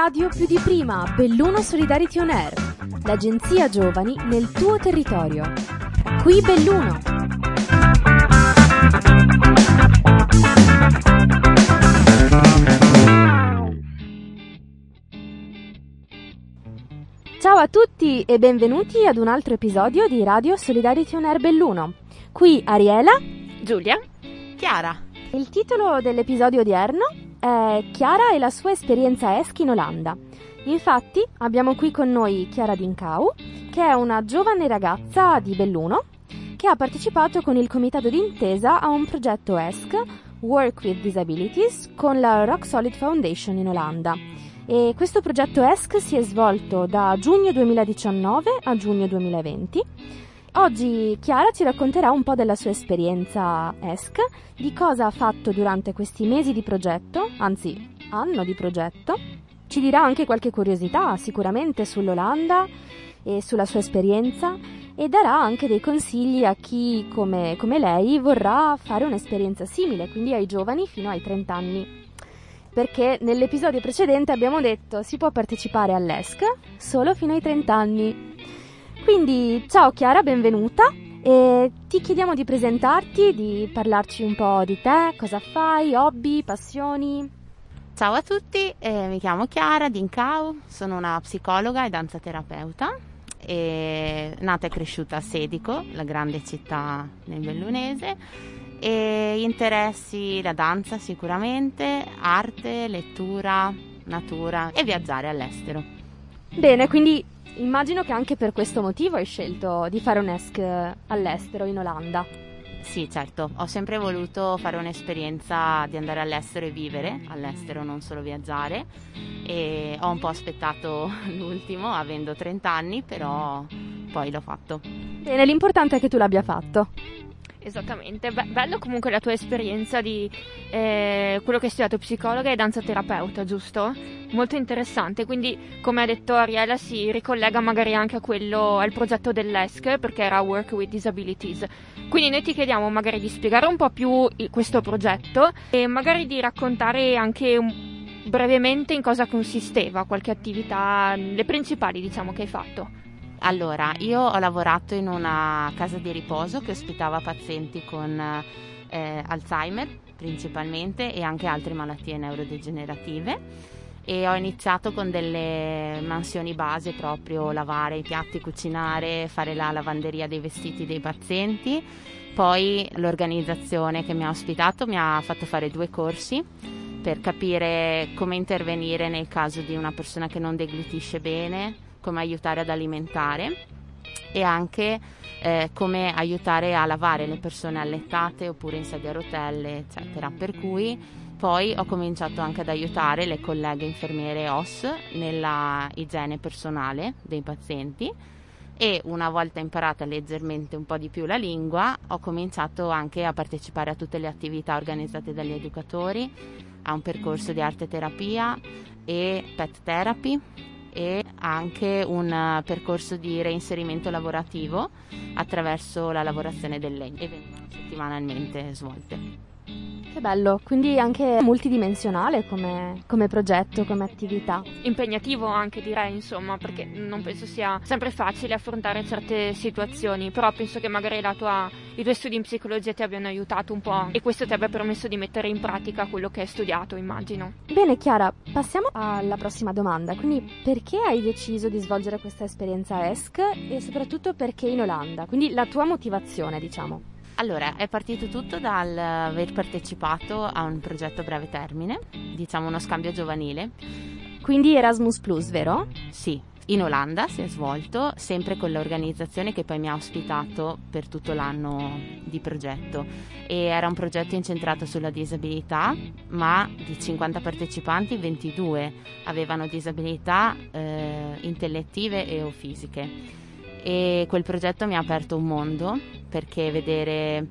radio più di prima, Belluno Solidarity On Air, l'agenzia giovani nel tuo territorio. Qui Belluno. Ciao a tutti e benvenuti ad un altro episodio di Radio Solidarity On Air Belluno. Qui Ariela, Giulia, Chiara. Il titolo dell'episodio odierno è Chiara e la sua esperienza ESC in Olanda. Infatti abbiamo qui con noi Chiara Dincau, che è una giovane ragazza di Belluno che ha partecipato con il comitato d'intesa a un progetto ESC Work with Disabilities con la Rock Solid Foundation in Olanda. E questo progetto ESC si è svolto da giugno 2019 a giugno 2020. Oggi Chiara ci racconterà un po' della sua esperienza ESC, di cosa ha fatto durante questi mesi di progetto, anzi anno di progetto. Ci dirà anche qualche curiosità sicuramente sull'Olanda e sulla sua esperienza e darà anche dei consigli a chi come, come lei vorrà fare un'esperienza simile, quindi ai giovani fino ai 30 anni perché nell'episodio precedente abbiamo detto si può partecipare all'ESC solo fino ai 30 anni. Quindi ciao Chiara, benvenuta e ti chiediamo di presentarti, di parlarci un po' di te, cosa fai, hobby, passioni. Ciao a tutti, eh, mi chiamo Chiara Dincau, sono una psicologa e danzaterapeuta. E nata e cresciuta a Sedico, la grande città nel Bellunese e interessi la danza sicuramente, arte, lettura, natura e viaggiare all'estero. Bene, quindi immagino che anche per questo motivo hai scelto di fare un ESC all'estero, in Olanda. Sì, certo, ho sempre voluto fare un'esperienza di andare all'estero e vivere all'estero, non solo viaggiare e ho un po' aspettato l'ultimo, avendo 30 anni, però poi l'ho fatto. Bene, l'importante è che tu l'abbia fatto. Esattamente, Be- bello comunque la tua esperienza di eh, quello che hai studiato psicologa e danza terapeuta, giusto? Molto interessante, quindi come ha detto Ariela si ricollega magari anche quello, al progetto dell'ESC perché era Work with Disabilities. Quindi noi ti chiediamo magari di spiegare un po' più questo progetto e magari di raccontare anche un, brevemente in cosa consisteva, qualche attività, le principali diciamo che hai fatto. Allora, io ho lavorato in una casa di riposo che ospitava pazienti con eh, Alzheimer principalmente e anche altre malattie neurodegenerative e ho iniziato con delle mansioni base proprio lavare i piatti, cucinare, fare la lavanderia dei vestiti dei pazienti. Poi l'organizzazione che mi ha ospitato mi ha fatto fare due corsi per capire come intervenire nel caso di una persona che non deglutisce bene come aiutare ad alimentare e anche eh, come aiutare a lavare le persone allettate oppure in sedia a rotelle, eccetera. Per cui poi ho cominciato anche ad aiutare le colleghe infermiere OS nella igiene personale dei pazienti e una volta imparata leggermente un po' di più la lingua ho cominciato anche a partecipare a tutte le attività organizzate dagli educatori, a un percorso di arte terapia e pet therapy e anche un percorso di reinserimento lavorativo attraverso la lavorazione del legno e vengono settimanalmente svolte. Che bello, quindi anche multidimensionale come, come, progetto, come attività. Impegnativo anche direi, insomma, perché non penso sia sempre facile affrontare certe situazioni, però penso che magari tua, i tuoi studi in psicologia ti abbiano aiutato un po' e questo ti abbia permesso di mettere in pratica quello che hai studiato, immagino. Bene Chiara, passiamo alla prossima domanda, quindi perché hai deciso di svolgere questa esperienza ESC e soprattutto perché in Olanda? Quindi la tua motivazione, diciamo. Allora, è partito tutto dal aver partecipato a un progetto a breve termine, diciamo uno scambio giovanile. Quindi Erasmus Plus, vero? Sì, in Olanda si è svolto, sempre con l'organizzazione che poi mi ha ospitato per tutto l'anno di progetto. E era un progetto incentrato sulla disabilità, ma di 50 partecipanti, 22 avevano disabilità eh, intellettive e o fisiche e quel progetto mi ha aperto un mondo perché vedere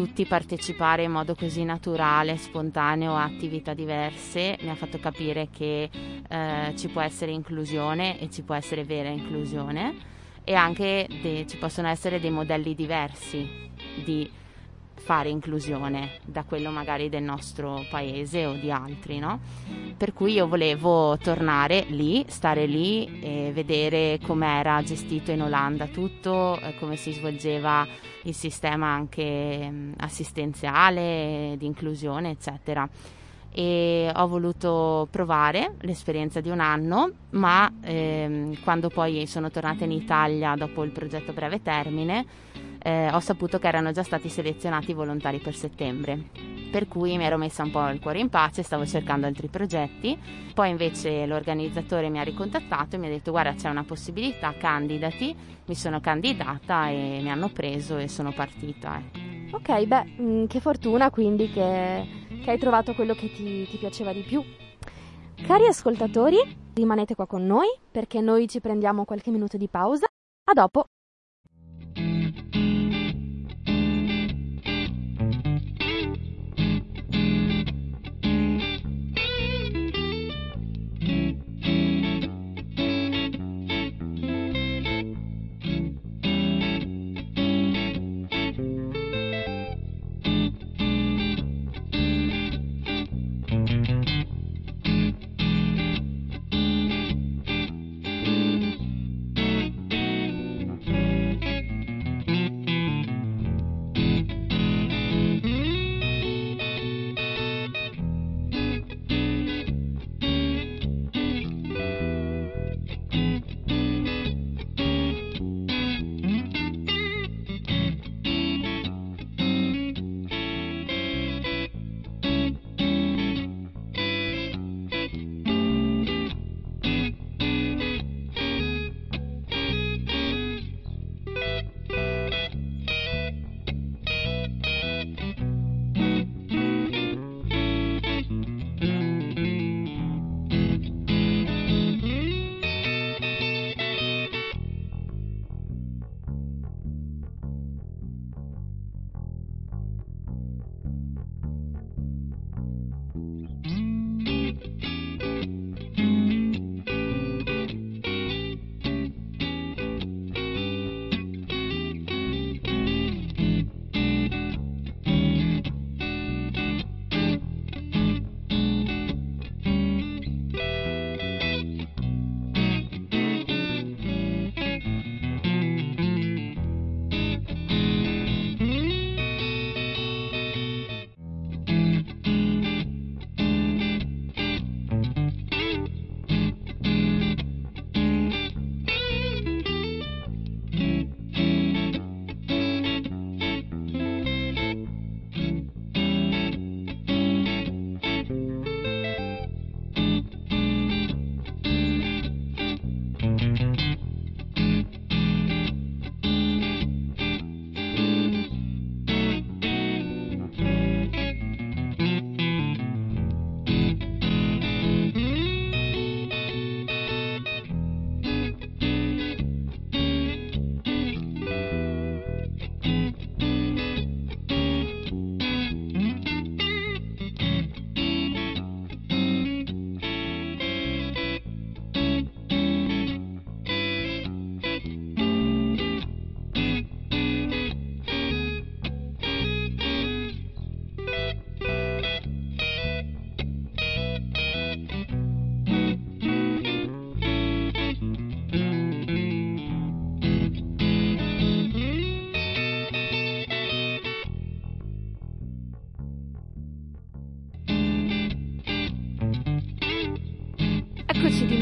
tutti partecipare in modo così naturale, spontaneo a attività diverse. Mi ha fatto capire che eh, ci può essere inclusione e ci può essere vera inclusione. E anche de- ci possono essere dei modelli diversi di fare inclusione da quello magari del nostro paese o di altri, no? Per cui io volevo tornare lì, stare lì e vedere com'era gestito in Olanda tutto, eh, come si svolgeva il sistema anche mm, assistenziale, di inclusione, eccetera e ho voluto provare l'esperienza di un anno, ma ehm, quando poi sono tornata in Italia dopo il progetto breve termine, eh, ho saputo che erano già stati selezionati volontari per settembre. Per cui mi ero messa un po' il cuore in pace, stavo cercando altri progetti. Poi invece l'organizzatore mi ha ricontattato e mi ha detto guarda c'è una possibilità, candidati. Mi sono candidata e mi hanno preso e sono partita. Ecco. Ok, beh, mm, che fortuna quindi che che hai trovato quello che ti, ti piaceva di più. Cari ascoltatori, rimanete qua con noi perché noi ci prendiamo qualche minuto di pausa. A dopo!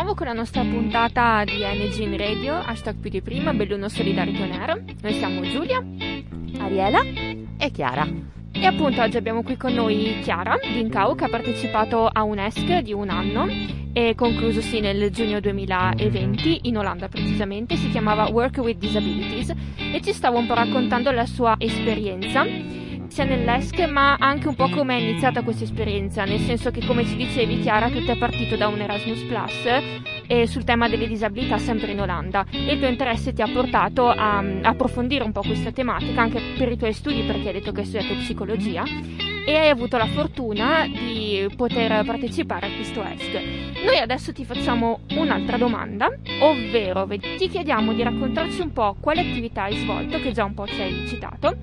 Nuovo con la nostra puntata di NG in Radio, hashtag più di prima, Belluno Solidarito Nero. Noi siamo Giulia, Ariela e Chiara. E appunto oggi abbiamo qui con noi Chiara Dincau che ha partecipato a un ESC di un anno e conclusosi nel giugno 2020 in Olanda precisamente, si chiamava Work with Disabilities e ci stava un po' raccontando la sua esperienza sia nell'ESC ma anche un po' come è iniziata questa esperienza, nel senso che come ci dicevi Chiara tutto è partito da un Erasmus Plus eh, sul tema delle disabilità sempre in Olanda e il tuo interesse ti ha portato a, a approfondire un po' questa tematica anche per i tuoi studi perché hai detto che hai studiato psicologia e hai avuto la fortuna di poter partecipare a questo ESC. Noi adesso ti facciamo un'altra domanda, ovvero ti chiediamo di raccontarci un po' quale attività hai svolto, che già un po' ci hai citato,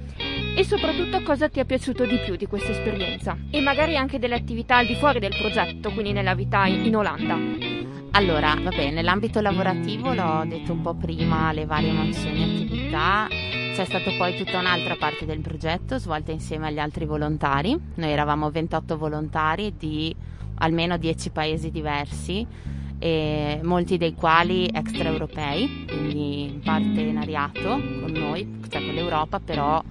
e soprattutto cosa ti è piaciuto di più di questa esperienza e magari anche delle attività al di fuori del progetto, quindi nella vita in Olanda. Allora, vabbè, nell'ambito lavorativo l'ho detto un po' prima, le varie mansioni e attività. C'è stata poi tutta un'altra parte del progetto svolta insieme agli altri volontari. Noi eravamo 28 volontari di almeno 10 paesi diversi molti dei quali extraeuropei, quindi in partenariato con noi, cioè con l'Europa, però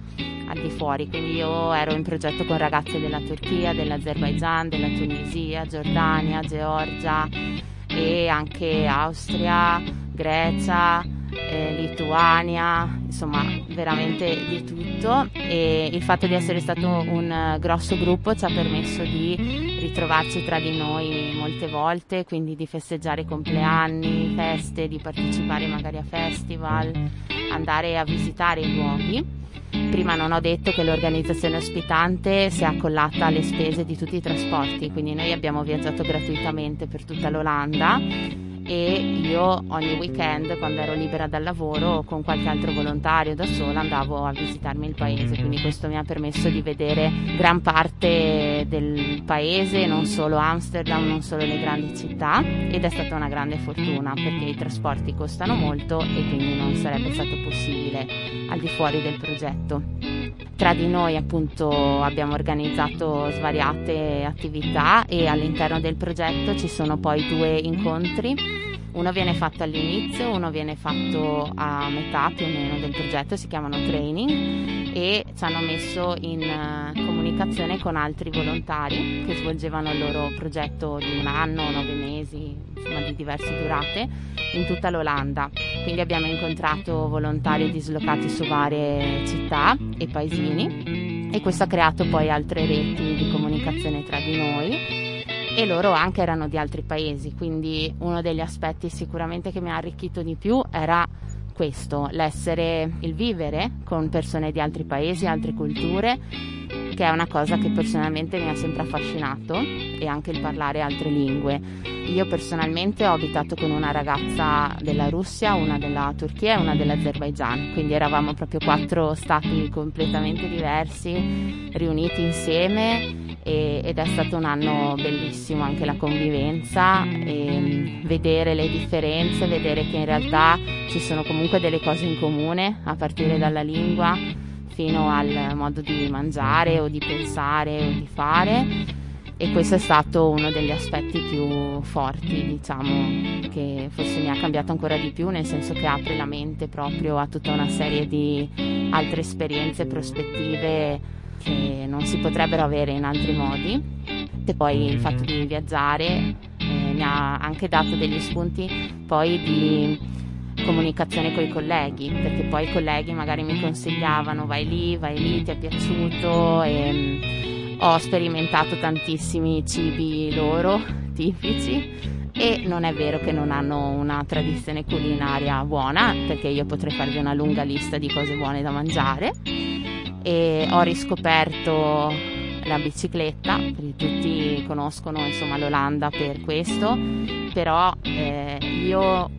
al di fuori. Quindi io ero in progetto con ragazze della Turchia, dell'Azerbaijan, della Tunisia, Giordania, Georgia e anche Austria, Grecia, eh, Lituania, insomma veramente di tutto e il fatto di essere stato un grosso gruppo ci ha permesso di ritrovarci tra di noi molte volte, quindi di festeggiare compleanni, feste, di partecipare magari a festival, andare a visitare i luoghi. Prima non ho detto che l'organizzazione ospitante si è accollata alle spese di tutti i trasporti, quindi noi abbiamo viaggiato gratuitamente per tutta l'Olanda e io ogni weekend quando ero libera dal lavoro con qualche altro volontario da sola andavo a visitarmi il paese. Quindi questo mi ha permesso di vedere gran parte del paese non solo Amsterdam non solo le grandi città. Ed è stata una grande fortuna perché i trasporti costano molto e quindi non sarebbe stato possibile al di fuori del progetto tra di noi appunto abbiamo organizzato svariate attività e all'interno del progetto ci sono poi due incontri. Uno viene fatto all'inizio, uno viene fatto a metà più o meno del progetto, si chiamano training e ci hanno messo in eh, comunicazione con altri volontari che svolgevano il loro progetto di un anno, nove mesi, insomma di diverse durate in tutta l'Olanda. Quindi abbiamo incontrato volontari dislocati su varie città e paesini e questo ha creato poi altre reti di comunicazione tra di noi e loro anche erano di altri paesi, quindi uno degli aspetti sicuramente che mi ha arricchito di più era questo, l'essere, il vivere con persone di altri paesi, altre culture, che è una cosa che personalmente mi ha sempre affascinato e anche il parlare altre lingue. Io personalmente ho abitato con una ragazza della Russia, una della Turchia e una dell'Azerbaijan, quindi eravamo proprio quattro stati completamente diversi, riuniti insieme e, ed è stato un anno bellissimo anche la convivenza, e, vedere le differenze, vedere che in realtà ci sono comunque delle cose in comune a partire dalla lingua fino al modo di mangiare o di pensare o di fare e questo è stato uno degli aspetti più forti, diciamo, che forse mi ha cambiato ancora di più, nel senso che apre la mente proprio a tutta una serie di altre esperienze, prospettive che non si potrebbero avere in altri modi. E poi il fatto di viaggiare eh, mi ha anche dato degli spunti poi di comunicazione con i colleghi, perché poi i colleghi magari mi consigliavano vai lì, vai lì, ti è piaciuto e ho sperimentato tantissimi cibi loro tipici e non è vero che non hanno una tradizione culinaria buona, perché io potrei farvi una lunga lista di cose buone da mangiare. E ho riscoperto la bicicletta, tutti conoscono insomma, l'Olanda per questo, però eh, io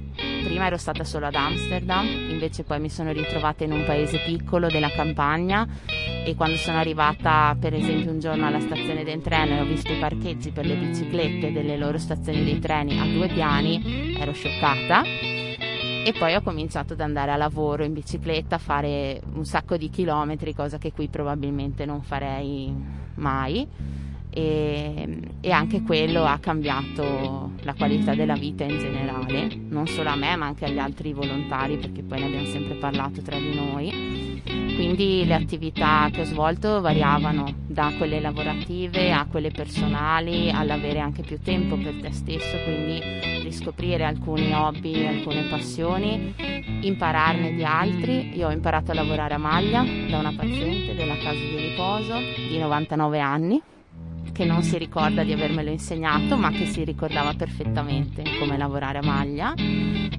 prima ero stata solo ad Amsterdam, invece poi mi sono ritrovata in un paese piccolo della campagna e quando sono arrivata per esempio un giorno alla stazione del treno e ho visto i parcheggi per le biciclette delle loro stazioni dei treni a due piani, ero scioccata e poi ho cominciato ad andare a lavoro in bicicletta, a fare un sacco di chilometri, cosa che qui probabilmente non farei mai. E, e, anche quello ha cambiato la qualità della vita in generale, non solo a me ma anche agli altri volontari perché poi ne abbiamo sempre parlato tra di noi. Quindi le attività che ho svolto variavano da quelle lavorative a quelle personali, all'avere anche più tempo per te stesso, quindi riscoprire alcuni hobby, alcune passioni, impararne di altri. Io ho imparato a lavorare a maglia da una paziente della casa di riposo di 99 anni che non si ricorda di avermelo insegnato, ma che si ricordava perfettamente come lavorare a maglia.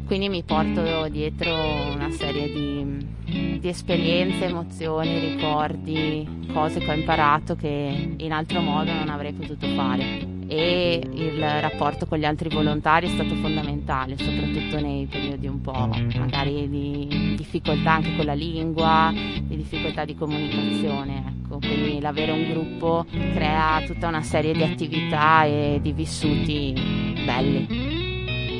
Quindi mi porto dietro una serie di, di esperienze, emozioni, ricordi, cose che ho imparato che in altro modo non avrei potuto fare e il rapporto con gli altri volontari è stato fondamentale, soprattutto nei periodi un po' magari di difficoltà anche con la lingua, di difficoltà di comunicazione. Ecco. Quindi l'avere un gruppo crea tutta una serie di attività e di vissuti belli.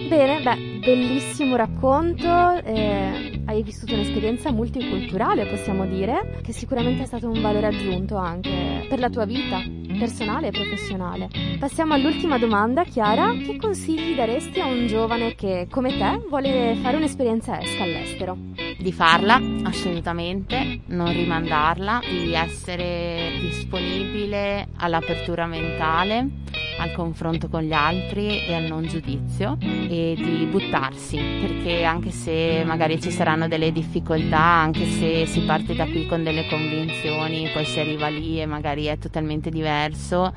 Bene, beh, bellissimo racconto, eh, hai vissuto un'esperienza multiculturale, possiamo dire, che sicuramente è stato un valore aggiunto anche per la tua vita personale e professionale. Passiamo all'ultima domanda, Chiara. Che consigli daresti a un giovane che, come te, vuole fare un'esperienza ESCA all'estero? Di farla, assolutamente, non rimandarla, di essere disponibile all'apertura mentale al confronto con gli altri e al non giudizio e di buttarsi perché anche se magari ci saranno delle difficoltà, anche se si parte da qui con delle convinzioni, poi si arriva lì e magari è totalmente diverso,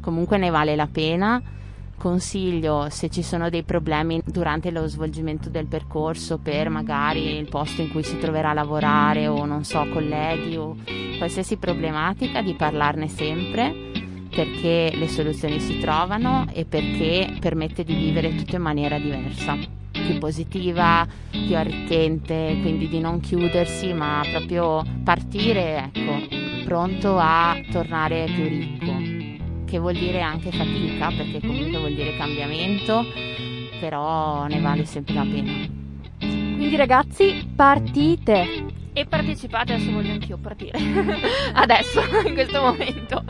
comunque ne vale la pena. Consiglio se ci sono dei problemi durante lo svolgimento del percorso per magari il posto in cui si troverà a lavorare o non so, colleghi o qualsiasi problematica di parlarne sempre perché le soluzioni si trovano e perché permette di vivere tutto in maniera diversa, più positiva, più arricchente, quindi di non chiudersi ma proprio partire, ecco, pronto a tornare più ricco, che vuol dire anche fatica, perché comunque vuol dire cambiamento, però ne vale sempre la pena. Quindi ragazzi, partite! e partecipate, adesso voglio anch'io partire. adesso, in questo momento.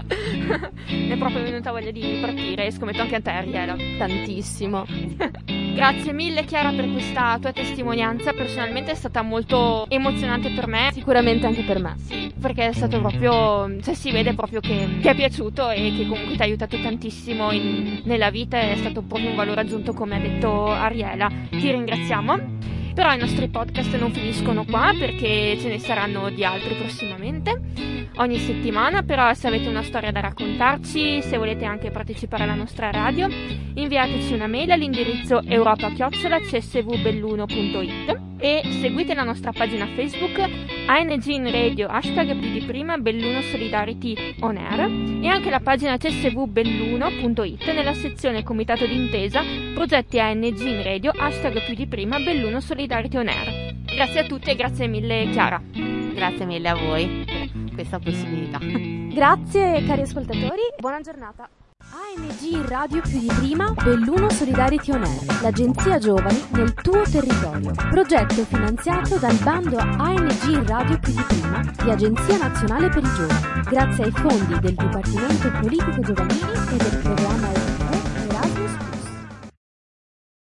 Mi è proprio venuta voglia di partire e scommetto anche a te, Ariela. Tantissimo. Grazie mille Chiara per questa tua testimonianza, personalmente è stata molto emozionante per me. Sicuramente anche per me. Sì, perché è stato proprio, cioè si vede proprio che ti è piaciuto e che comunque ti ha aiutato tantissimo in, nella vita, è stato proprio un valore aggiunto come ha detto Ariela. Ti ringraziamo. Però i nostri podcast non finiscono qua perché ce ne saranno di altri prossimamente, ogni settimana, però se avete una storia da raccontarci, se volete anche partecipare alla nostra radio, inviateci una mail all'indirizzo europa-csvbelluno.it e seguite la nostra pagina Facebook ANG in Radio, hashtag più di prima Belluno Solidarity On Air e anche la pagina csvbelluno.it nella sezione Comitato d'Intesa Progetti ANG in Radio, hashtag più di prima Belluno Solidarity On Air. Grazie a tutti e grazie mille Chiara. Grazie mille a voi per questa possibilità. Grazie cari ascoltatori, buona giornata. ANG Radio più di prima, Belluno Solidarity On Air, l'agenzia giovani nel tuo territorio. Progetto finanziato dal bando ANG Radio più di prima di Agenzia Nazionale per i Giovani, grazie ai fondi del Dipartimento Politico Giovanili e del programma